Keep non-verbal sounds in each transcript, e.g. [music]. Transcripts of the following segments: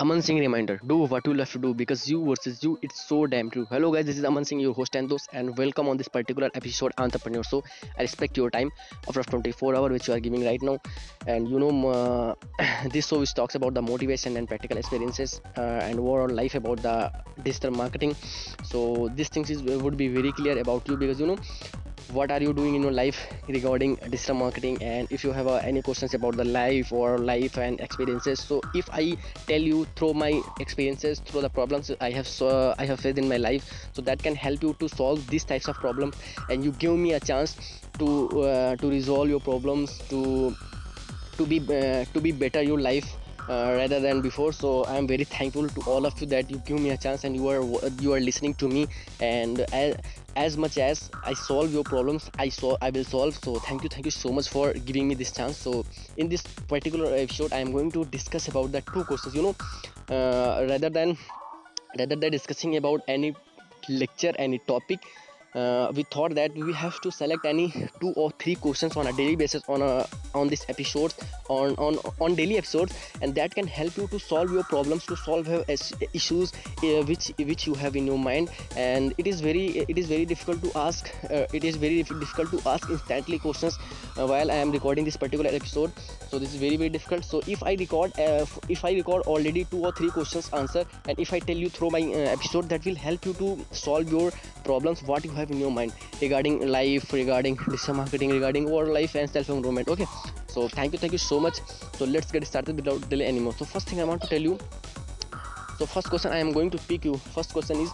Aman Singh reminder do what you love to do because you versus you it's so damn true. Hello guys, this is Aman Singh, your host and host, and welcome on this particular episode Entrepreneur. So I respect your time of 24 hour which you are giving right now, and you know uh, [coughs] this show which talks about the motivation and practical experiences uh, and overall life about the digital marketing. So these things is would be very clear about you because you know what are you doing in your life regarding digital marketing? And if you have uh, any questions about the life or life and experiences so if i tell you through my experiences through the problems i have uh, i have faced in my life so that can help you to solve these types of problems. And you give me a chance to uh, to resolve your problems to to be uh, to be better your life uh, rather than before. So i am very thankful to all of you that you give me a chance and you are you are listening to me. And as, as much as i solve your problems i saw i will solve. So thank you thank you so much for giving me this chance. So in this particular episode i am going to discuss about the two courses you know. Uh, rather than rather than discussing about any lecture any topic uh, we thought that we have to select any two or three questions on a daily basis on a on this episode on on on daily episodes and that can help you to solve your problems to solve your issues uh, which which you have in your mind. And it is very it is very difficult to ask uh, it is very difficult to ask instantly questions uh, while i am recording this particular episode. So this is very very difficult. So if i record uh, if i record already two or three questions answer and if i tell you through my uh, episode that will help you to solve your problems what you have in your mind regarding life regarding digital marketing regarding our life and self improvement okay so thank you thank you so much. So let's get started without delay anymore. So first thing i want to tell you so first question i am going to pick you. First question is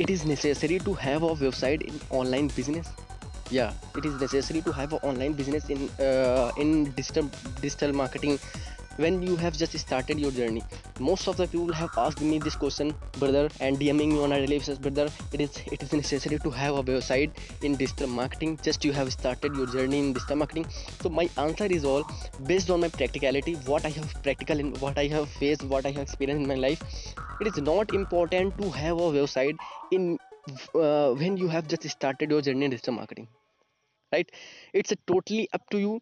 it is necessary to have a website in online business? Yeah it is necessary to have an online business in uh, in digital digital marketing when you have just started your journey most of the people have asked me this question brother and dming me on a daily basis brother it is it is necessary to have a website in digital marketing. Just you have started your journey in digital marketing. So my answer is all based on my practicality what i have practical in what i have faced what i have experienced in my life it is not important to have a website in uh, when you have just started your journey in digital marketing right? It's totally up to you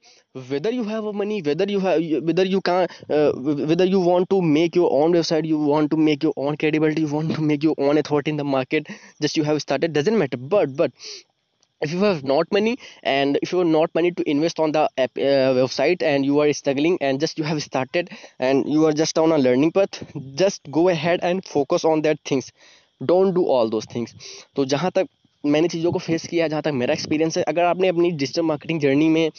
whether you have money whether you have whether you can uh, whether you want to make your own website you want to make your own credibility you want to make your own authority in the market just you have started doesn't matter. But but if you have not money and if you have not money to invest on the app, uh, website and you are struggling and just you have started and you are just on a learning path just go ahead and focus on that things. Don't do all those things. So jahan tak मैंने चीज़ों को face किया जहाँ तक मेरा experience है। अगर आपने अपनी डिजिटल मार्केटिंग जर्नी में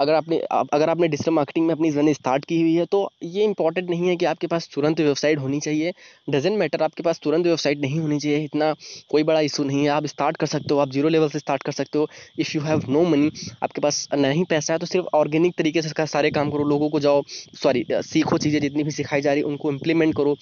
अगर आपने अगर आपने डिजिटल मार्केटिंग में अपनी जर्नी स्टार्ट की हुई है तो ये इंपॉर्टेंट नहीं है कि आपके पास तुरंत वेबसाइट होनी चाहिए। डजेंट मैटर आपके पास तुरंत वेबसाइट नहीं होनी चाहिए। इतना कोई बड़ा इशू नहीं है। आप स्टार्ट कर सकते हो, आप ज़ीरो लेवल से स्टार्ट कर सकते हो। If you have no money आपके पास नहीं पैसा है तो सिर्फ़ ऑर्गेनिक तरीके से इसका सारे काम करो। लोगों को जाओ सॉरी सीखो चीज़ें जितनी भी सिखाई जा रही उनको इम्प्लीमेंट करो।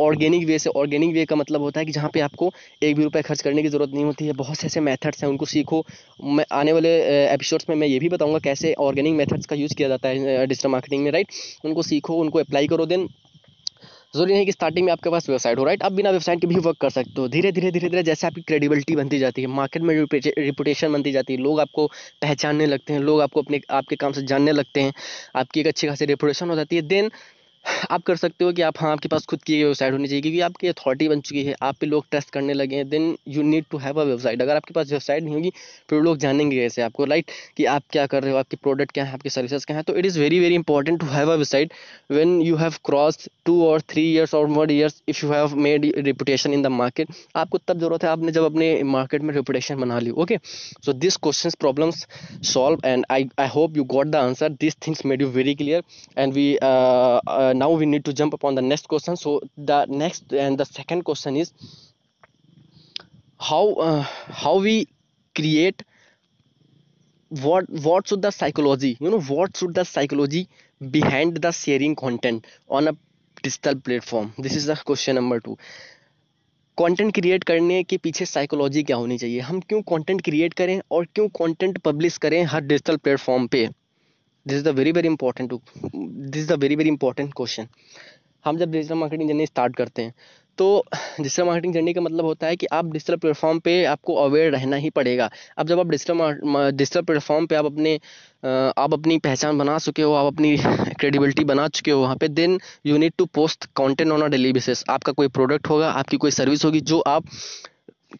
ऑर्गेनिक वे से ऑर्गेनिक वे का मतलब होता है कि जहाँ पे आपको एक भी रुपये खर्च करने की ज़रूरत नहीं होती है। बहुत से ऐसे मेथड्स हैं, उनको सीखो। मैं आने वाले एपिसोड्स में मैं ये भी बताऊँगा कैसे ऑर्गेनिक मेथड्स का यूज़ किया जाता है डिजिटल मार्केटिंग में राइट उनको सीखो, उनको अप्लाई करो देन ज़रूरी नहीं कि स्टार्टिंग में आपके पास वेबसाइट हो राइट आप बिना वेबसाइट के भी वर्क कर सकते हो। धीरे धीरे धीरे धीरे जैसे आपकी क्रेडिबिलिटी बनती जाती है मार्केट में रिपुटेशन बनती जाती है, लोग आपको पहचानने लगते हैं, लोग आपको अपने, आपके काम से जानने लगते हैं, आपकी एक अच्छी खासी रिपोटेशन हो जाती है देन आप कर सकते हो कि आप हाँ आपके पास खुद की वेबसाइट होनी चाहिए, क्योंकि आपकी अथॉरिटी बन चुकी है। आप पे लोग ट्रस्ट करने लगे हैं then you need to have a website अगर आपके पास वेबसाइट नहीं होगी, फिर लोग जानेंगे कैसे आपको राइट कि आप क्या कर रहे हो, आपके प्रोडक्ट क्या है, आपके सर्विसेज़ क्या है। तो it is very very important to have a website when you have cross two और थ्री ईयर्स और more years if you have made reputation in the market आपको तब ज़रूरत है, आपने जब अपने मार्केट में रेपुटेशन बना ली okay so this question problems solve and I I hope you got the answer this things made you very clear and we we need to jump jump upon the next question so the next and the second question is how uh, how we create what what should the psychology you know what should the psychology behind the sharing content on a digital platform this is the question number two content create करने के पीछे psychology क्या होनी चाहिए हम क्यों content create करें और क्यों कंटेंट पब्लिश करें हर डिजिटल प्लेटफॉर्म पे this is the very very important this is the very very important question हम जब डिजिटल मार्केटिंग जर्नी स्टार्ट करते हैं तो डिजिटल मार्केटिंग जर्नी का मतलब होता है कि आप डिजिटल प्लेटफॉर्म पे आपको अवेयर रहना ही पड़ेगा। अब जब आप डिजिटल डिजिटल प्लेटफॉर्म पे आप अपने आप अपनी पहचान बना चुके हो, आप अपनी क्रेडिबिलिटी बना चुके हो, वहाँ पे then you need to post content on a daily basis आपका कोई प्रोडक्ट होगा, आपकी कोई सर्विस होगी, जो आप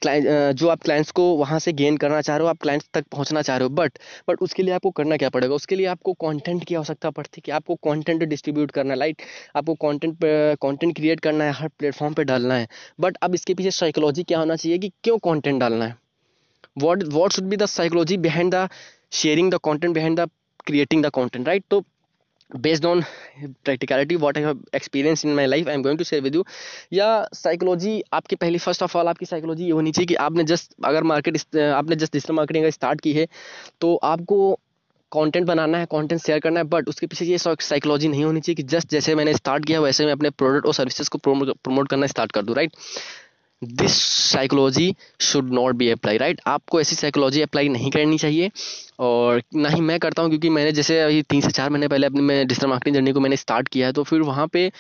जो आप क्लाइंट्स को वहाँ से गेन करना चाह रहे हो, आप क्लाइंट्स तक पहुँचना चाह रहे हो बट बट उसके लिए आपको करना क्या पड़ेगा? उसके लिए आपको कंटेंट की आवश्यकता पड़ती है कि आपको कंटेंट डिस्ट्रीब्यूट करना है लाइक आपको कंटेंट कंटेंट क्रिएट करना है, हर प्लेटफॉर्म पे डालना है बट अब इसके पीछे साइकोलॉजी क्या होना चाहिए कि क्यों कॉन्टेंट डालना है? What what should be the psychology behind the sharing the content behind the creating the content right तो based on practicality, what i have experienced in my life i am going to share with you. या psychology आपकी पहली first of all आपकी psychology ये होनी चाहिए कि आपने जस्ट अगर मार्केट आपने जस्ट डिजिटल मार्केटिंग का स्टार्ट की है तो आपको कंटेंट बनाना है कंटेंट शेयर करना है बट उसके पीछे ये साइकोलॉजी नहीं होनी चाहिए कि जस्ट जैसे मैंने स्टार्ट किया, वैसे मैं अपने प्रोडक्ट और सर्विसेज़ को प्रमोट करना स्टार्ट कर दूँ right this psychology should not be apply right आपको ऐसी साइकोलॉजी अप्लाई नहीं करनी चाहिए। और ना ही मैं करता हूँ, क्योंकि मैंने जैसे अभी तीन से चार महीने पहले अपनी मैं डिजिटल मार्केटिंग जर्नी को मैंने स्टार्ट किया है तो फिर वहाँ पे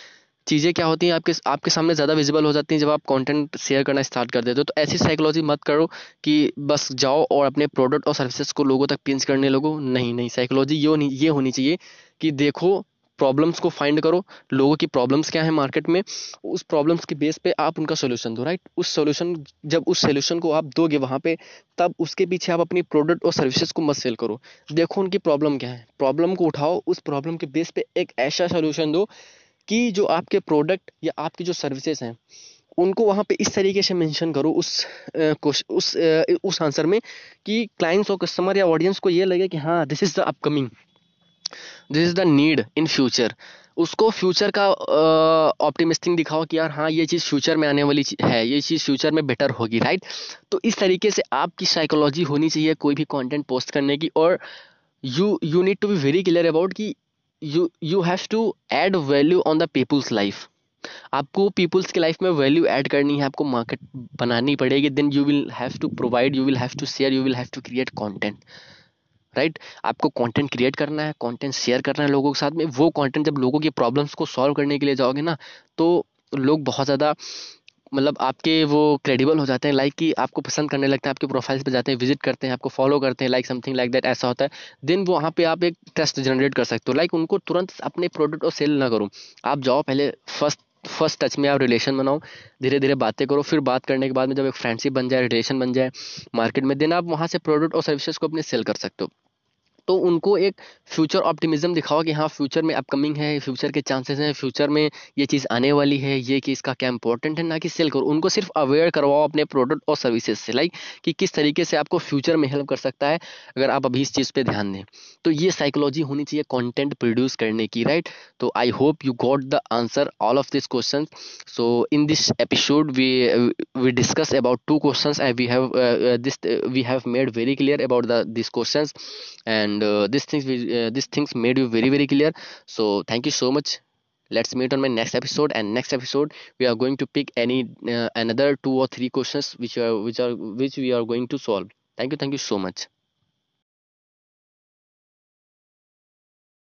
चीज़ें क्या होती हैं, आपके आपके सामने ज़्यादा विजिबल हो जाती हैं जब आप कंटेंट शेयर करना स्टार्ट कर देते हो। तो ऐसी साइकोलॉजी मत करो कि बस जाओ और अपने प्रोडक्ट और सर्विसेज़ को लोगों तक पिंच करने लगो। नहीं नहीं साइकोलॉजी ये ये होनी चाहिए कि देखो प्रॉब्लम्स को फाइंड करो लोगों की प्रॉब्लम्स क्या है मार्केट में उस प्रॉब्लम्स के बेस पे आप उनका सोल्यूशन दो राइट उस सोल्यूशन जब उस सोल्यूशन को आप दोगे वहाँ पे तब उसके पीछे आप अपनी प्रोडक्ट और सर्विसेज़ को मत सेल करो। देखो उनकी प्रॉब्लम क्या है। प्रॉब्लम को उठाओ उस प्रॉब्लम के बेस पे एक ऐसा सोल्यूशन दो कि जो आपके प्रोडक्ट या आपकी जो सर्विसेज़ हैं उनको वहाँ पे इस तरीके से मेंशन करो उस उस उस, उस आंसर में कि क्लाइंट्स और कस्टमर या ऑडियंस को ये लगे कि हाँ this is the upcoming this is the need in future उसको फ्यूचर का ऑप्टिमिस्टिंग दिखाओ कि यार हाँ ये चीज़ फ्यूचर में आने वाली है, ये चीज़ फ्यूचर में बेटर होगी राइट तो इस तरीके से आपकी साइकोलॉजी होनी चाहिए कोई भी कंटेंट पोस्ट करने की और you you need to be very clear about कि you you have to add value on the peoples life आपको पीपुल्स की लाइफ में वैल्यू ऐड करनी है, आपको मार्केट बनानी पड़ेगी then you will have to provide you will have to share you will have to create content right आपको content create करना है कंटेंट शेयर करना है लोगों के साथ में। वो कंटेंट जब लोगों की प्रॉब्लम्स को सॉल्व करने के लिए जाओगे ना तो लोग बहुत ज़्यादा मतलब आपके वो क्रेडिबल हो जाते हैं। लाइक कि आपको पसंद करने लगते हैं, आपके प्रोफाइल्स पे जाते हैं विज़िट करते हैं, आपको फॉलो करते हैं लाइक समथिंग लाइक दैट ऐसा होता है। देन वो वहाँ पे आप एक ट्रस्ट जनरेट कर सकते हो। लाइक उनको तुरंत अपने प्रोडक्ट और सेल ना करो। आप जाओ पहले फ़र्स्ट फ़र्स्ट टच में आप रिलेशन बनाओ धीरे धीरे बातें करो, फिर बात करने के बाद में जब एक फ्रेंडशिप बन जाए रिलेशन बन जाए मार्केट में देन आप वहाँ से प्रोडक्ट और सर्विसेज़ को अपने सेल कर सकते हो। तो उनको एक फ्यूचर ऑप्टिमिज्म दिखाओ कि हाँ फ्यूचर में अपकमिंग है फ्यूचर के चांसेस हैं फ्यूचर में ये चीज़ आने वाली है, ये कि इसका क्या इंपॉर्टेंट है, ना कि सेल करो। उनको सिर्फ़ अवेयर करवाओ अपने प्रोडक्ट और सर्विसेज़ से लाइक कि किस तरीके से आपको फ्यूचर में हेल्प कर सकता है, अगर आप अभी इस चीज़ पर ध्यान दें। तो ये साइकोलॉजी होनी चाहिए कॉन्टेंट प्रोड्यूस करने की राइट तो I hope you got the answer all of this question so in this episode we we discuss about two question and we have this we have made very clear about the this question and and uh, these things uh, these things made you very very clear. So thank you so much. Let's meet on my next episode. And next episode we are going to pick any uh, another two or three questions which are which are which we are going to solve. Thank you. Thank you so much